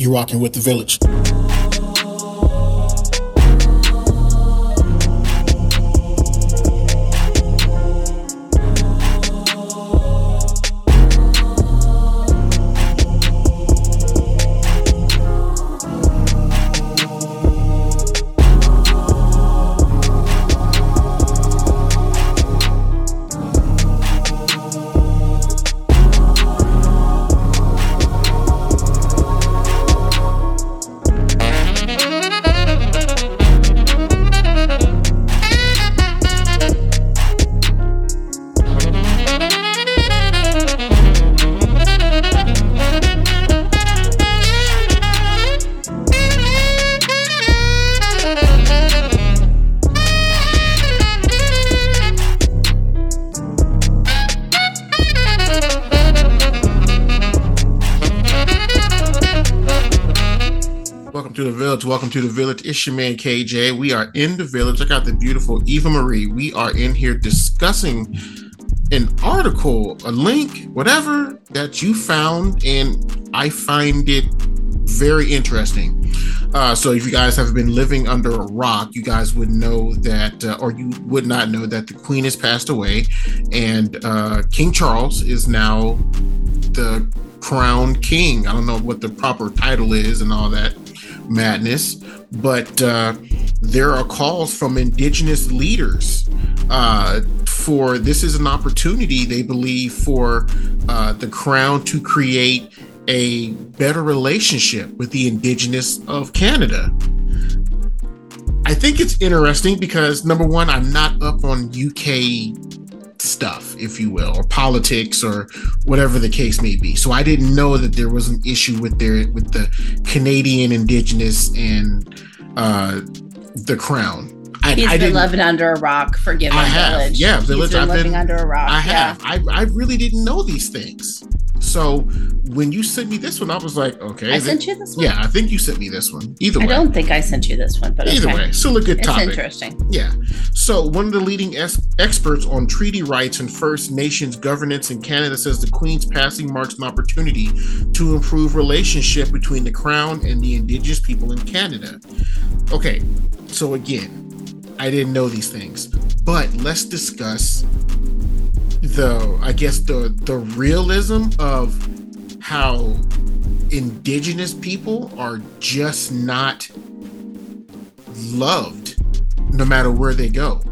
You rocking with the village. To the village. Welcome to the village. It's your man KJ. We are in the village. I got the beautiful Eva Marie. We are in here discussing an article, a link, whatever that you found, and I find it very interesting. Uh, so, if you guys have been living under a rock, you guys would know that, uh, or you would not know that the Queen has passed away, and uh, King Charles is now the crown king. I don't know what the proper title is and all that madness, but uh, there are calls from indigenous leaders uh, for this is an opportunity they believe for uh, the crown to create a better relationship with the indigenous of Canada. I think it's interesting because number one, I'm not up on UK stuff, if you will, or politics or whatever the case may be. So I didn't know that there was an issue with their with the Canadian Indigenous and uh, the Crown. I, He's I been living under a rock. Forgive I have, village. yeah, He's village, been I've living been- under a rock. I yeah. have. I, I really didn't know these things. So when you sent me this one, I was like, okay. I sent you this one. Yeah, I think you sent me this one. Either way, I don't think I sent you this one, but Either okay. way, still a good it's topic. interesting. Yeah. So, one of the leading es- experts on treaty rights and First Nations governance in Canada says the Queen's passing marks an opportunity to improve relationship between the Crown and the Indigenous people in Canada. Okay, so again, I didn't know these things, but let's discuss the, I guess the the realism of how Indigenous people are just not loved no matter where they go.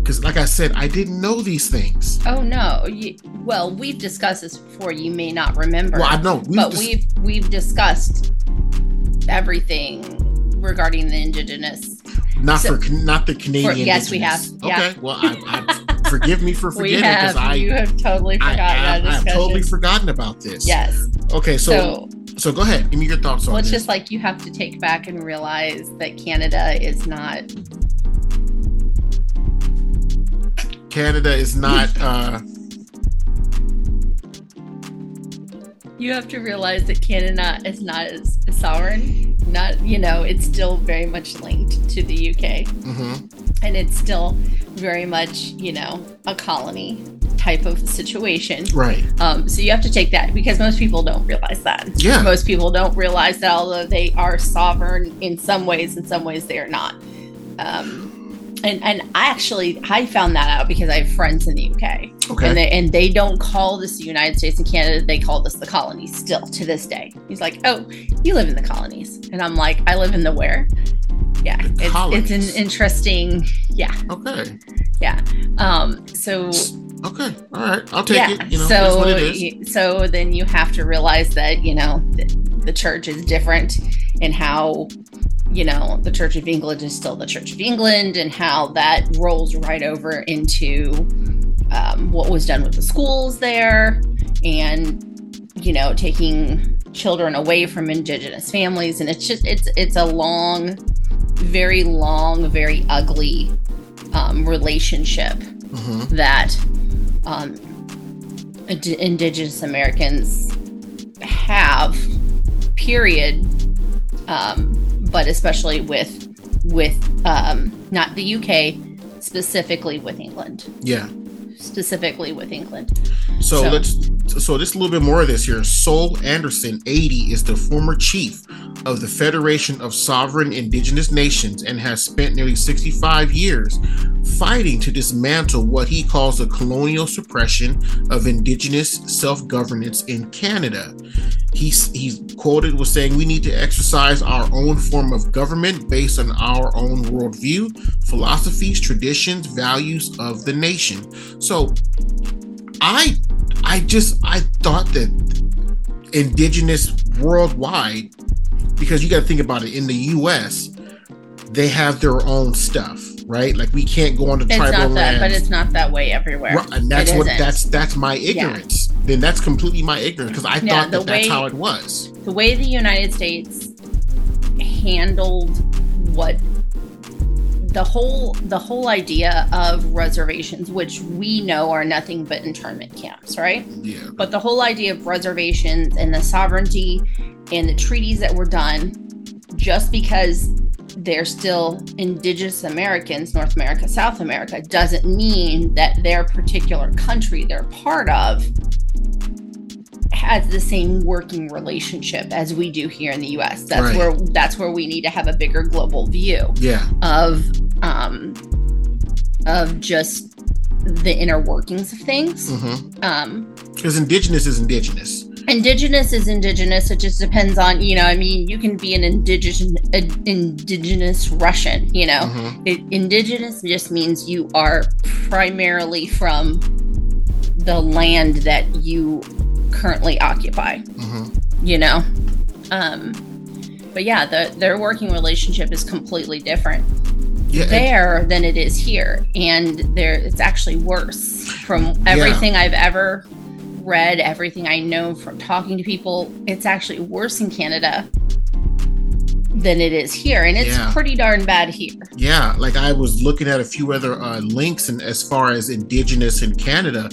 Because, like I said, I didn't know these things. Oh no. You, well, we've discussed this before. You may not remember. Well, I know. We've but dis- we've we've discussed everything regarding the indigenous. Not so- for not the Canadian. yes, we have. Yeah. Okay. Well, I, I forgive me for forgetting because I, you have totally forgotten I, that I've totally forgotten about this. Yes. Okay. So, so, So, go ahead. Give me your thoughts on well, it's this. just like you have to take back and realize that Canada is not. Canada is not. uh You have to realize that Canada is not as sovereign. You know, it's still very much linked to the UK. mhm. and it's still very much you know a colony type of situation Right. um, so you have to take that because most people don't realize that Yeah. most people don't realize that although they are sovereign in some ways in some ways they are not um, and and I actually I found that out because I have friends in the UK Okay. and they and they don't call this the United States and Canada they call this the colonies still to this day he's like oh you live in the colonies and I'm like I live in the where yeah The it's, it's an interesting yeah okay. yeah um so Okay. All right. I'll take yeah it. You know, so what it is. so then you have to realize that you know th- the church is different and how you know the church of england is still the church of england and how that rolls right over into um, what was done with the schools there and you know taking children away from indigenous families and it's just it's it's a long very long very ugly um, relationship Mhm. that um, ind- indigenous americans have period um, but especially with with um, not the uk specifically with england Yeah. Specifically with England. So, so, let's so just a little bit more of this here. Sol Sanderson, 80, is the former chief of the Federation of Sovereign Indigenous Nations and has spent nearly 65 years fighting to dismantle what he calls the colonial suppression of indigenous self-governance in Canada. He's he's quoted was saying we need to exercise our own form of government based on our own worldview, philosophies, traditions, values of the nation. So I I just I thought that indigenous worldwide, because you got to think about it in the U.S., they have their own stuff, right? Like we can't go on the it's tribal not that, lands. but it's not that way everywhere. Right, and that's It what isn't. that's that's my ignorance. Then that's completely my ignorance because I Yeah, thought that that's how it was. the way the United States handled what the whole the whole idea of reservations, which we know are nothing but internment camps, right? Yeah. But the whole idea of reservations and the sovereignty and the treaties that were done, just because they're still indigenous Americans, North America, South America, doesn't mean that their particular country they're part of has the same working relationship as we do here in the US. That's Right. where that's where we need to have a bigger global view Yeah. of um of just the inner workings of things. Because Um indigenous is indigenous. indigenous is indigenous it just depends on you know i mean you can be an indigenous indigenous russian you know Mhm. it, indigenous just means you are primarily from the land that you currently occupy Mhm. you know um but yeah the their working relationship is completely different Yeah. there than it is here and there it's actually worse from everything i've ever read everything i know from talking to people it's actually worse in canada than it is here and it's Yeah. pretty darn bad here Yeah, like I was looking at a few other uh, links, and as far as indigenous in Canada,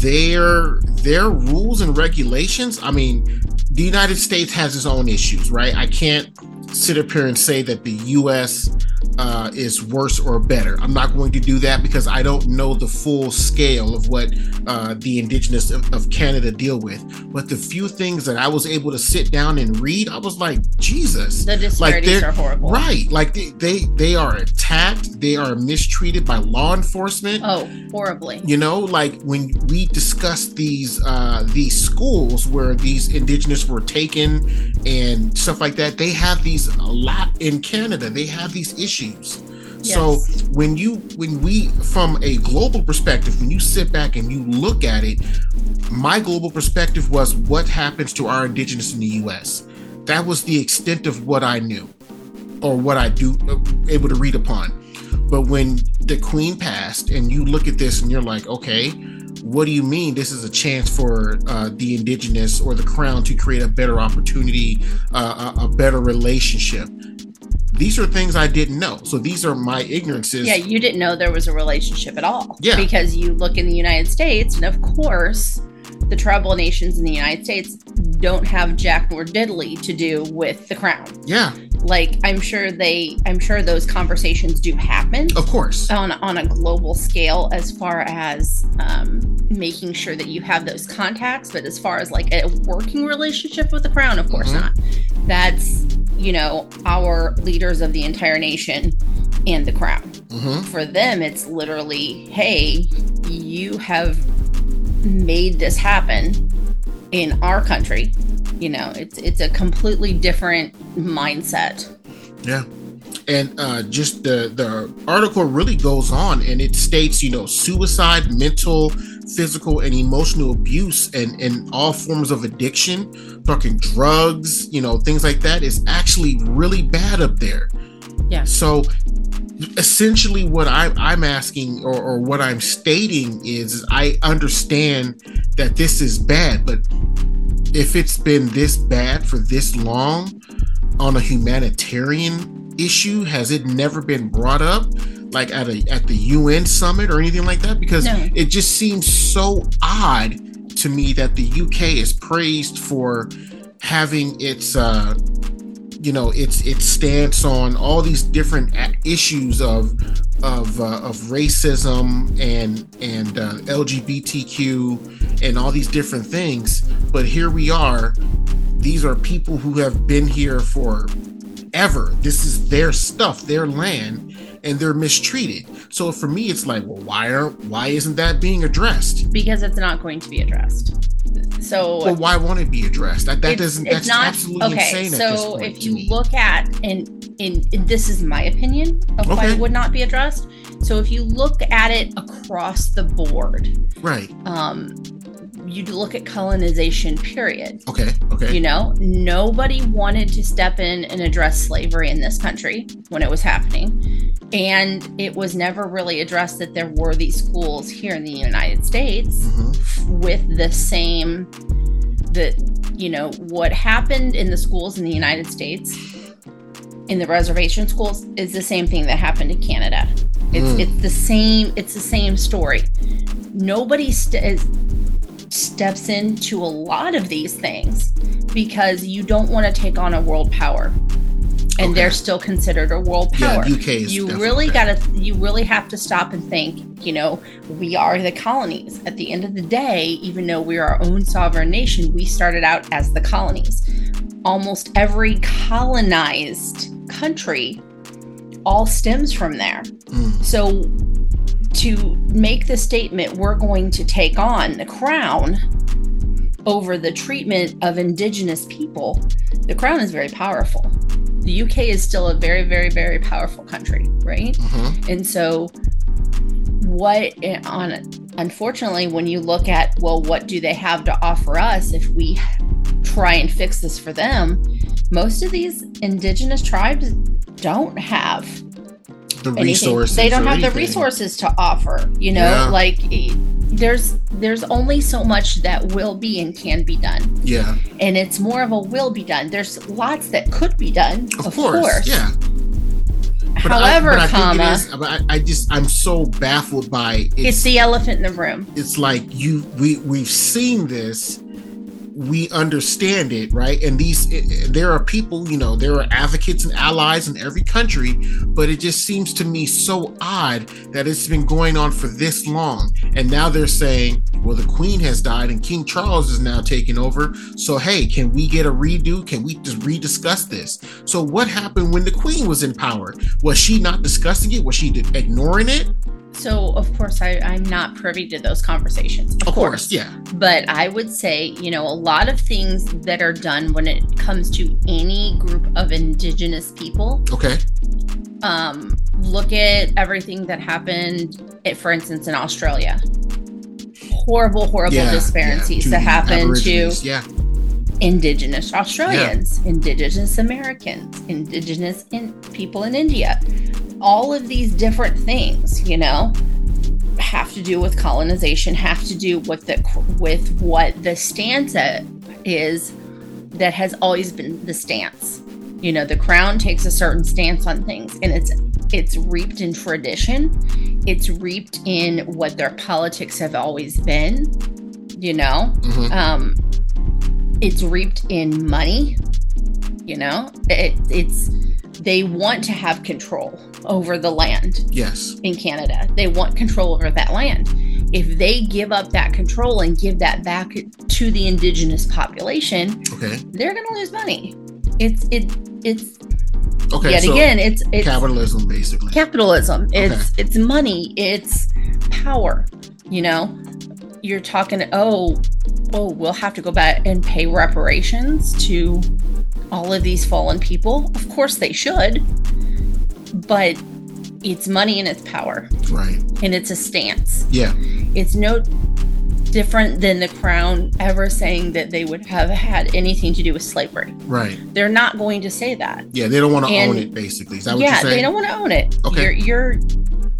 their their rules and regulations. I mean, the United States has its own issues, right? I can't sit up here and say that the U.S. Uh, is worse or better. I'm not going to do that because I don't know the full scale of what uh, the indigenous of, of Canada deal with. But the few things that I was able to sit down and read, I was like, Jesus, the disparities they're- horrible Right. Like they, they they are attacked, they are mistreated by law enforcement. oh horribly You know, like when we discussed these uh these schools where these indigenous were taken and stuff like that, they have these a lot in Canada. They have these issues. So when you when we from a global perspective, when you sit back and you look at it, my global perspective was what happens to our indigenous in the US. That was the extent of what I knew or what I do uh, able to read upon. But when the queen passed and you look at this and you're like, okay, what do you mean this is a chance for uh, the indigenous or the crown to create a better opportunity, uh, a, a better relationship? These are things I didn't know. So these are my ignorances. yeah you didn't know there was a relationship at all Yeah. because you look in the united states and of course the tribal nations in the united states don't have jack nor diddly to do with the crown. Yeah, like i'm sure they i'm sure those conversations do happen of course. on, on a global scale as far as um, making sure that you have those contacts but as far as like a working relationship with the crown of course Mhm. not. That's you know our leaders of the entire nation and the crown. Hmm for them it's literally hey you have made this happen in our country you know it's it's a completely different mindset Yeah. And uh, just the the article really goes on and it states, you know, suicide, mental, physical, and emotional abuse, and and all forms of addiction, talking drugs, you know, things like that is actually really bad up there. Yeah. So essentially, what I'm, I'm asking or, or what I'm stating is, I understand that this is bad, but if it's been this bad for this long on a humanitarian issue, has it never been brought up? Like at a at the UN summit or anything like that, because No. it just seems so odd to me that the UK is praised for having its uh, you know its its stance on all these different issues of of uh, of racism and and uh, LGBTQ and all these different things. But here we are. These are people who have been here for ever. This is their stuff, their land, and they're mistreated. So for me, it's like, well, why are why isn't that being addressed? because it's not going to be addressed. So Well, why won't it be addressed? That that doesn't. That's not absolutely okay. insane So point if you look at and in this is my opinion of why it would not be addressed. So if you look at it across the board, right? um, you look at colonization. Period. Okay. Okay. You know, nobody wanted to step in and address slavery in this country when it was happening. And it was never really addressed that there were these schools here in the United States Mhm. with the same that you know what happened in the schools in the United States in the reservation schools is the same thing that happened in Canada. It's Mm. it's the same it's the same story. Nobody st- steps into a lot of these things because you don't want to take on a world power. And Okay. they're still considered a world Yeah, power UK is you really got to you really have to stop and think you know we are the colonies at the end of the day even though we're our own sovereign nation we started out as the colonies almost every colonized country all stems from there Mm. so to make the statement we're going to take on the crown over the treatment of indigenous people the crown is very powerful. The uk is still a very very very powerful country right? Mhm. and so what on unfortunately when you look at well what do they have to offer us if we try and fix this for them? Most of these indigenous tribes don't have The anything. resources. They don't have the resources to offer. You know, Yeah. like eh, there's there's only so much that will be and can be done, Yeah. and it's more of a will be done. There's lots that could be done, Of, course. Yeah. But I- However, I comma, is- but I, I just I'm so baffled by it's, it's the elephant in the room. it's like you we we've seen this we understand it right? And these it, there are people you know there are advocates and allies in every country but it just seems to me so odd that it's been going on for this long. And now they're saying well the queen has died and king charles is now taking over. So hey can we get a redo? Can we just rediscuss this? So what happened when the queen was in power? Was she not discussing it? Was she ignoring it So of course I, I'm not privy to those conversations. of course yeah But I would say, you know, a lot of things that are done when it comes to any group of indigenous people okay um, look at everything that happened, at, for instance, in Australia. Horrible, horrible Yeah, disparities yeah, that happened to yeah Indigenous Australians, Indigenous Americans, Indigenous in- people in India. All of these different things, you know, have to do with colonization, have to do with the with what the stance is that has always been the stance. You know, the crown takes a certain stance on things, and it's it's reaped in tradition. It's reaped in what their politics have always been. You know, mhm. um it's reaped in money you know it, it's they want to have control over the land yes. in canada. They want control over that land. If they give up that control and give that back to the indigenous population okay. they're going to lose money. It's it it's okay yet so again it's it's capitalism basically. Capitalism. It's it's money. It's power you know? You're talking oh oh we'll have to go back and pay reparations to all of these fallen people. Of course they should but it's money and it's power. Right. And it's a stance. Yeah. It's no different than the crown ever saying that they would have had anything to do with slavery. Right. They're not going to say that. Yeah they don't want to own it basically. Is that what yeah, you're saying they don't want to own it. Okay. You're, you're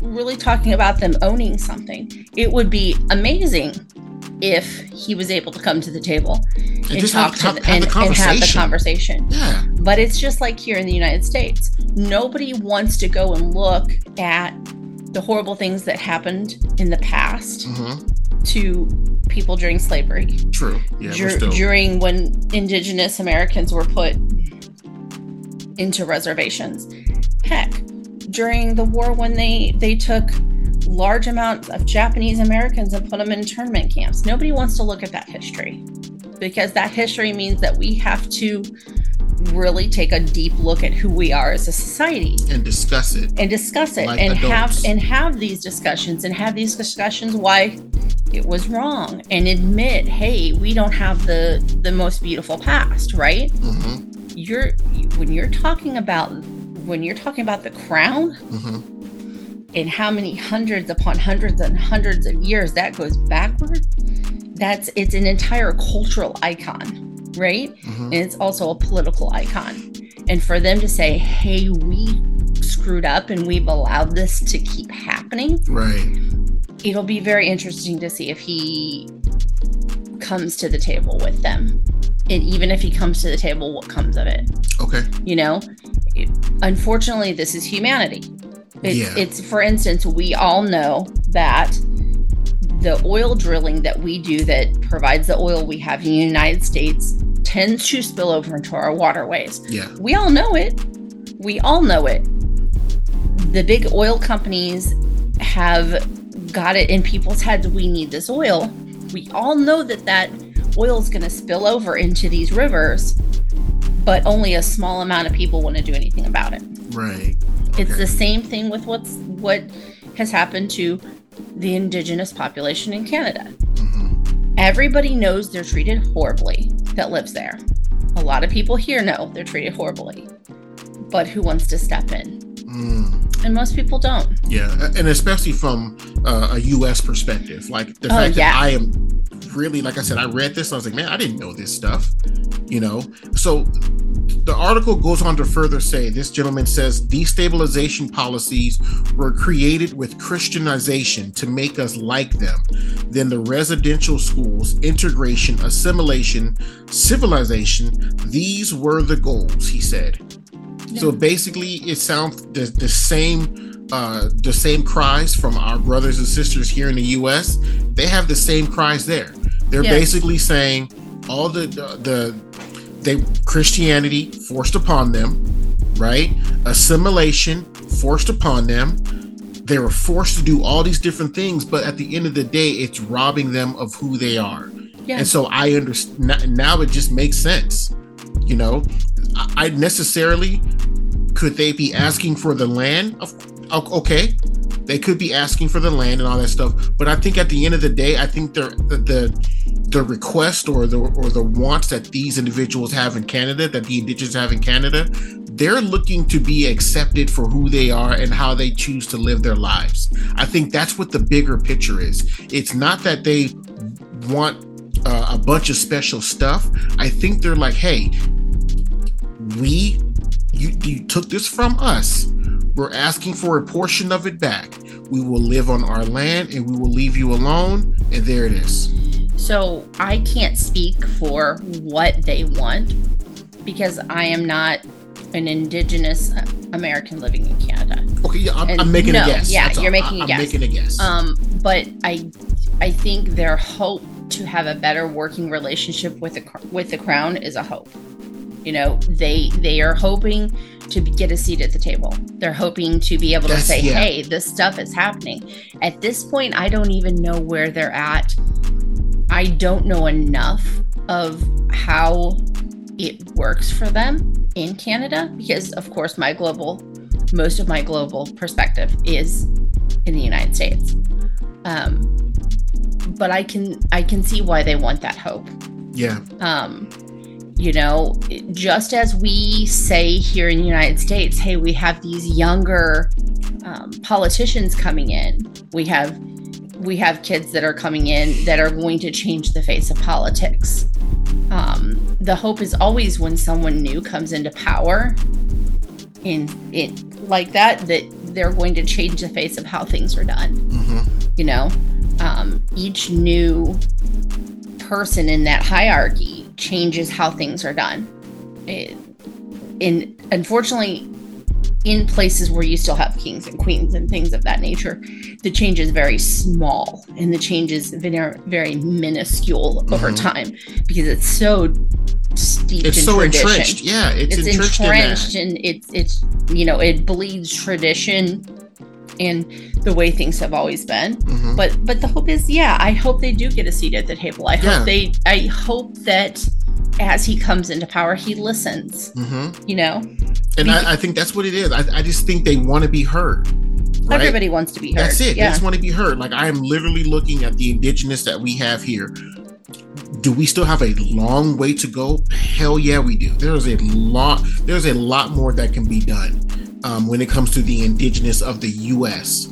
really talking about them owning something. It would be amazing if he was able to come to the table and, just talk have- to have- have and, the and have the conversation. yeah But it's just like here in the United States. Nobody wants to go and look at the horrible things that happened in the past hmm to people during slavery, true yeah dur- still during when indigenous Americans were put into reservations. Heck, during the war when they they took large amounts of Japanese Americans and put them in internment camps. Nobody wants to look at that history because that history means that we have to really take a deep look at who we are as a society and discuss it and discuss it like and adults. have and have these discussions and have these discussions why it was wrong and admit hey we don't have the the most beautiful past right hmm you're when you're talking about when you're talking about the crown hmm and how many hundreds upon hundreds and hundreds of years that goes backward that's it's an entire cultural icon right? Hmm and it's also a political icon. And for them to say hey we screwed up and we've allowed this to keep happening right. it'll be very interesting to see if he comes to the table with them. And even if he comes to the table what comes of it? Okay. You know unfortunately this is humanity it's, Yeah. it's for instance we all know that the oil drilling that we do that provides the oil we have in the united states tends to spill over into our waterways. Yeah. We all know it. We all know it. The big oil companies have got it in people's heads we need this oil. We all know that that oil is going to spill over into these rivers but only a small amount of people want to do anything about it right it's Okay. the same thing with what's what has happened to the indigenous population in canada hmm everybody knows they're treated horribly that lives there a lot of people here know they're treated horribly but who wants to step in mm. and most people don't Yeah, and especially from uh, a U.S. perspective, like the Oh, fact yeah. that I am really, like I said, I read this, I was like, man, I didn't know this stuff, you know. So the article goes on to further say, this gentleman says destabilization policies were created with Christianization to make us like them. Then the residential schools, integration, assimilation, civilization, these were the goals, he said. So basically, it sounds the, the same, uh, the same cries from our brothers and sisters here in the U.S. They have the same cries there. They're Yes. basically saying all the, the the they Christianity forced upon them, right? Assimilation forced upon them. They were forced to do all these different things, but at the end of the day, it's robbing them of who they are. yeah And so I understand now it just makes sense. You know, I, I necessarily could they be asking for the land? Of, okay, they could be asking for the land and all that stuff. But I think at the end of the day, I think the the the, request or the or the wants that these individuals have in Canada, that the indigenous have in Canada, they're looking to be accepted for who they are and how they choose to live their lives. I think that's what the bigger picture is. It's not that they want uh, a bunch of special stuff. I think they're like, hey, we you, you took this from us. We're asking for a portion of it back. We will live on our land and we will leave you alone. And there it is. so i can't speak for what they want because i am not an indigenous american living in canada Okay, yeah, I'm, I'm making no, a guess. yeah, That's you're making a I- I'm guess. making a guess. Um, but I, I think their hope to have a better working relationship with the with the crown is a hope. You know, they they are hoping to get a seat at the table. They're hoping to be able to say, yeah. "Hey, this stuff is happening." At this point, I don't even know where they're at. I don't know enough of how it works for them in Canada because, of course, my global, most of my global perspective is in the United States. Um, but I can I can see why they want that hope. yeah. Um, you know, just as we say here in the United States, hey, we have these younger um, politicians coming in. We have we have kids that are coming in that are going to change the face of politics. Um, the hope is always when someone new comes into power in it like that that they're going to change the face of how things are done hmm you know um, each new person in that hierarchy changes how things are done it, in unfortunately in places where you still have kings and queens and things of that nature the change is very small and the change is very, very minuscule over Mhm. time because it's so steeped it's in so tradition. entrenched. Yeah, it's, It's entrenched, entrenched, and it's it's you know it bleeds tradition and the way things have always been. Mhm. But but the hope is, yeah, I hope they do get a seat at the table. I Yeah. hope they I hope that as he comes into power, he listens. Mhm. You know, And We- I, I think that's what it is. I, I just think they want to be heard. Right? everybody wants to be heard. That's it. They just want to be heard. Like I am literally looking at the indigenous that we have here. Do we still have a long way to go? Hell yeah, we do. There's a lot. There's a lot more that can be done um, when it comes to the indigenous of the U.S.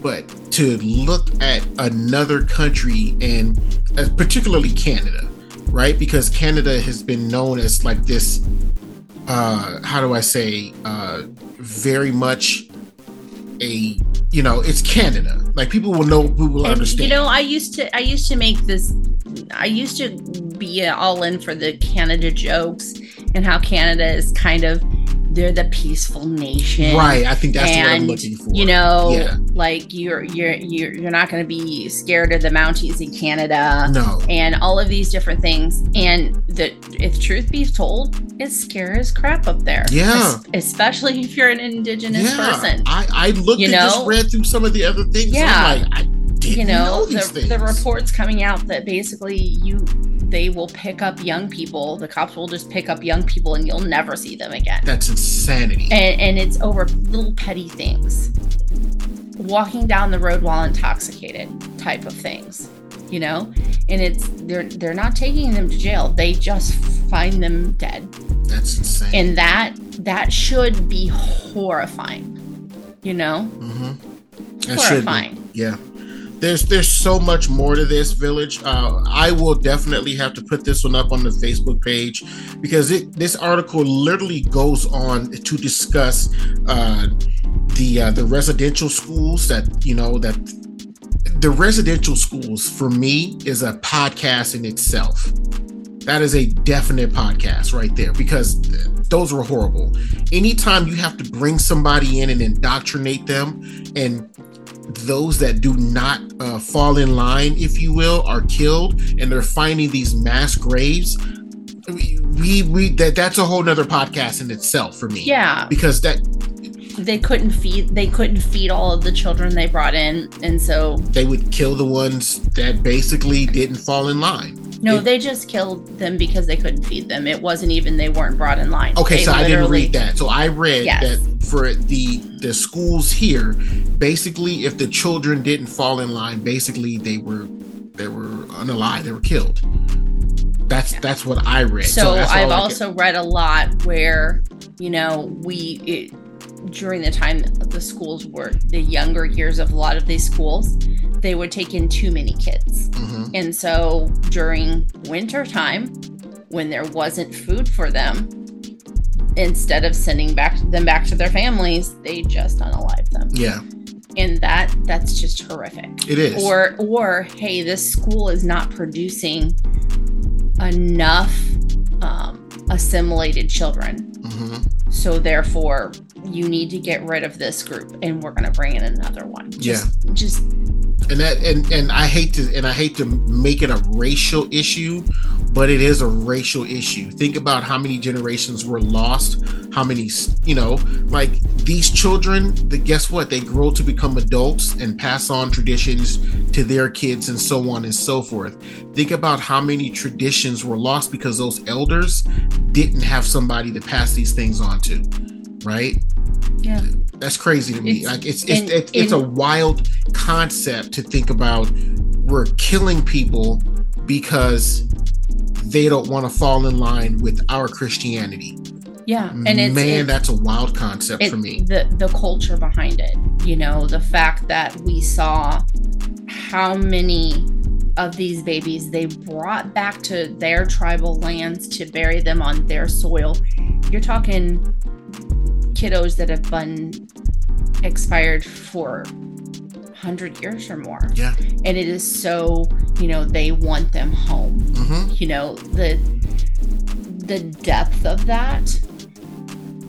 But to look at another country and uh, particularly Canada, right? Because Canada has been known as like this. Uh, how do I say? Uh, very much a you know it's Canada. Like people will know, people will And, understand. you know, I used to I used to make this I used to be all in for the Canada jokes and how Canada is kind of they're the peaceful nation. right? I think that's what I'm looking for. you know, Yeah. like you're you're you're you're not going to be scared of the Mounties in Canada. no, And all of these different things, and the if truth be told, it's scary as crap up there. Yeah. Es- especially if you're an indigenous yeah. person. I I looked You and just know? read through some of the other things. Yeah. Like I didn't you know, these the, the reports coming out that basically you they will pick up young people the cops will just pick up young people and you'll never see them again That's insanity. and, and it's over little petty things walking down the road while intoxicated type of things you know and it's they're they're not taking them to jail they just find them dead that's insane. and that that should be horrifying you know hmm That should be. horrifying Yeah. There's there's so much more to this village. Uh, I will definitely have to put this one up on the Facebook page because it this article literally goes on to discuss uh, the uh, the residential schools that you know that the residential schools for me is a podcast in itself. That is a definite podcast right there because those were horrible. Anytime you have to bring somebody in and indoctrinate them and those that do not uh, fall in line, if you will, are killed, and they're finding these mass graves. We, we, we that that's a whole nother podcast in itself for me. yeah because that they couldn't feed they couldn't feed all of the children they brought in and so they would kill the ones that basically didn't fall in line. No It- they just killed them because they couldn't feed them it wasn't even they weren't brought in line Okay, They so I didn't read that. So I read Yes. that for the the schools here, basically, if the children didn't fall in line, basically they were they were unalive. They were killed. That's that's what I read. so all i've also read a lot where you know we it, during the time the schools were the younger years of a lot of these schools they would take in too many kids Mhm. and so during winter time when there wasn't food for them instead of sending back them back to their families they just unalive them Yeah, and that that's just horrific it is. or or hey this school is not producing enough um, assimilated children Mhm. so therefore you need to get rid of this group and we're going to bring in another one just, just and that and and I hate to and I hate to make it a racial issue, but it is a racial issue. Think about how many generations were lost, how many you know, like these children. The, guess what? They grow to become adults and pass on traditions to their kids and so on and so forth. Think about how many traditions were lost because those elders didn't have somebody to pass these things on to, right? yeah That's crazy to me. It's- like it's it's and- it's, it's a wild concept to think about. We're killing people because they don't want to fall in line with our Christianity. yeah and it's, man, it's that's a wild concept it- for me. the the culture behind it you know the fact that we saw how many of these babies they brought back to their tribal lands to bury them on their soil you're talking kiddos that have been expired for 100 years or more. Yeah. and it is so you know they want them home. Hmm you know the the depth of that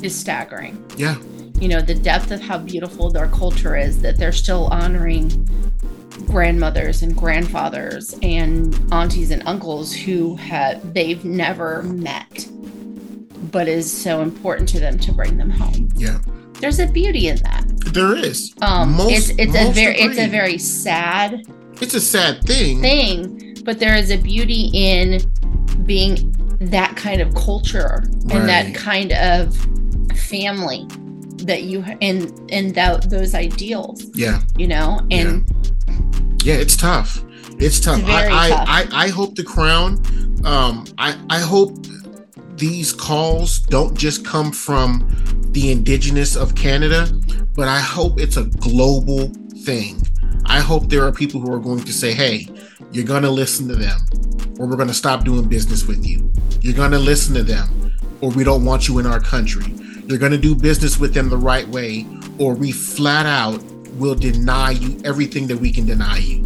is staggering. Yeah. you know the depth of how beautiful their culture is that they're still honoring grandmothers and grandfathers and aunties and uncles who have they've never met but is so important to them to bring them home Yeah, there's a beauty in that there is. um Most- it's it's a very it's a very sad It's a sad thing. thing but there is a beauty in being that kind of culture and that kind of family that you and and that those ideals Yeah, you know and yeah, it's tough. It's tough. It's very I, tough. I, I I hope the crown. Um, I I hope these calls don't just come from the indigenous of Canada, but I hope it's a global thing. I hope there are people who are going to say, "Hey, you're going to listen to them, or we're going to stop doing business with you. You're going to listen to them, or we don't want you in our country. You're going to do business with them the right way, or we flat out will deny you everything that we can deny you."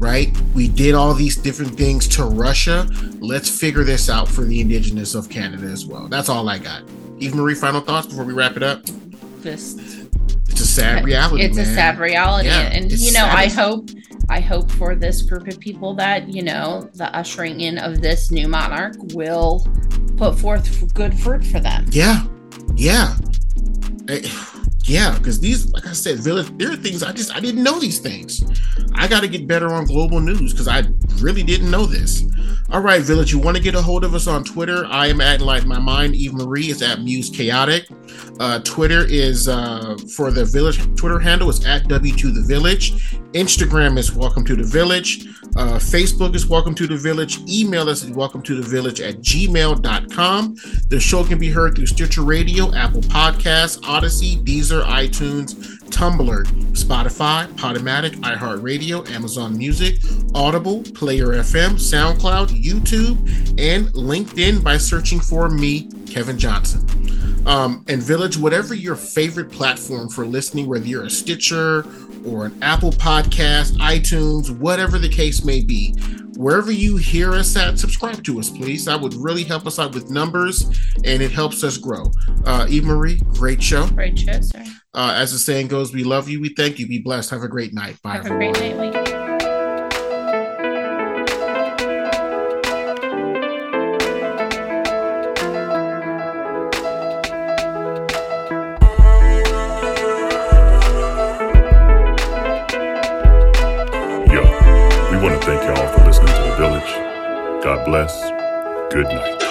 Right? We did all these different things to Russia. Let's figure this out for the indigenous of Canada as well. That's all I got. Eve Marie, final thoughts before we wrap it up. just It's a sad reality. it's a sad reality Yeah, and you know i hope i hope for this group of people that you know the ushering in of this new monarch will put forth good fruit for them Yeah, yeah, Eh, yeah. Because these, like I said, village. There are things I just I didn't know these things. I got to get better on global news because I really didn't know this. All right, village. You want to get a hold of us on Twitter? I am at like My Mind. Eve Marie is at Muse Chaotic. Uh, Twitter is uh, for the village. Twitter handle is at W2 The Village. Instagram is Welcome to the Village. Uh, Facebook is Welcome to the Village. Email us at Welcome to the Village at gmail.com. The show can be heard through Stitcher Radio, Apple Podcasts, Odyssey, Deezer, iTunes, Tumblr, Spotify, Podomatic, iHeartRadio, Amazon Music, Audible, Player FM, SoundCloud, YouTube, and LinkedIn by searching for me, Kevin Johnson. Um, and Village, whatever your favorite platform for listening, whether you're a Stitcher or an Apple Podcast, iTunes, whatever the case may be, wherever you hear us at, subscribe to us, please. That would really help us out with numbers and it helps us grow. Uh, Eve Marie, great show. great show sir Uh, as the saying goes, we love you, we thank you, be blessed, have a great night. Bye, have a great night thank y'all for listening to The Village. God bless. Good night.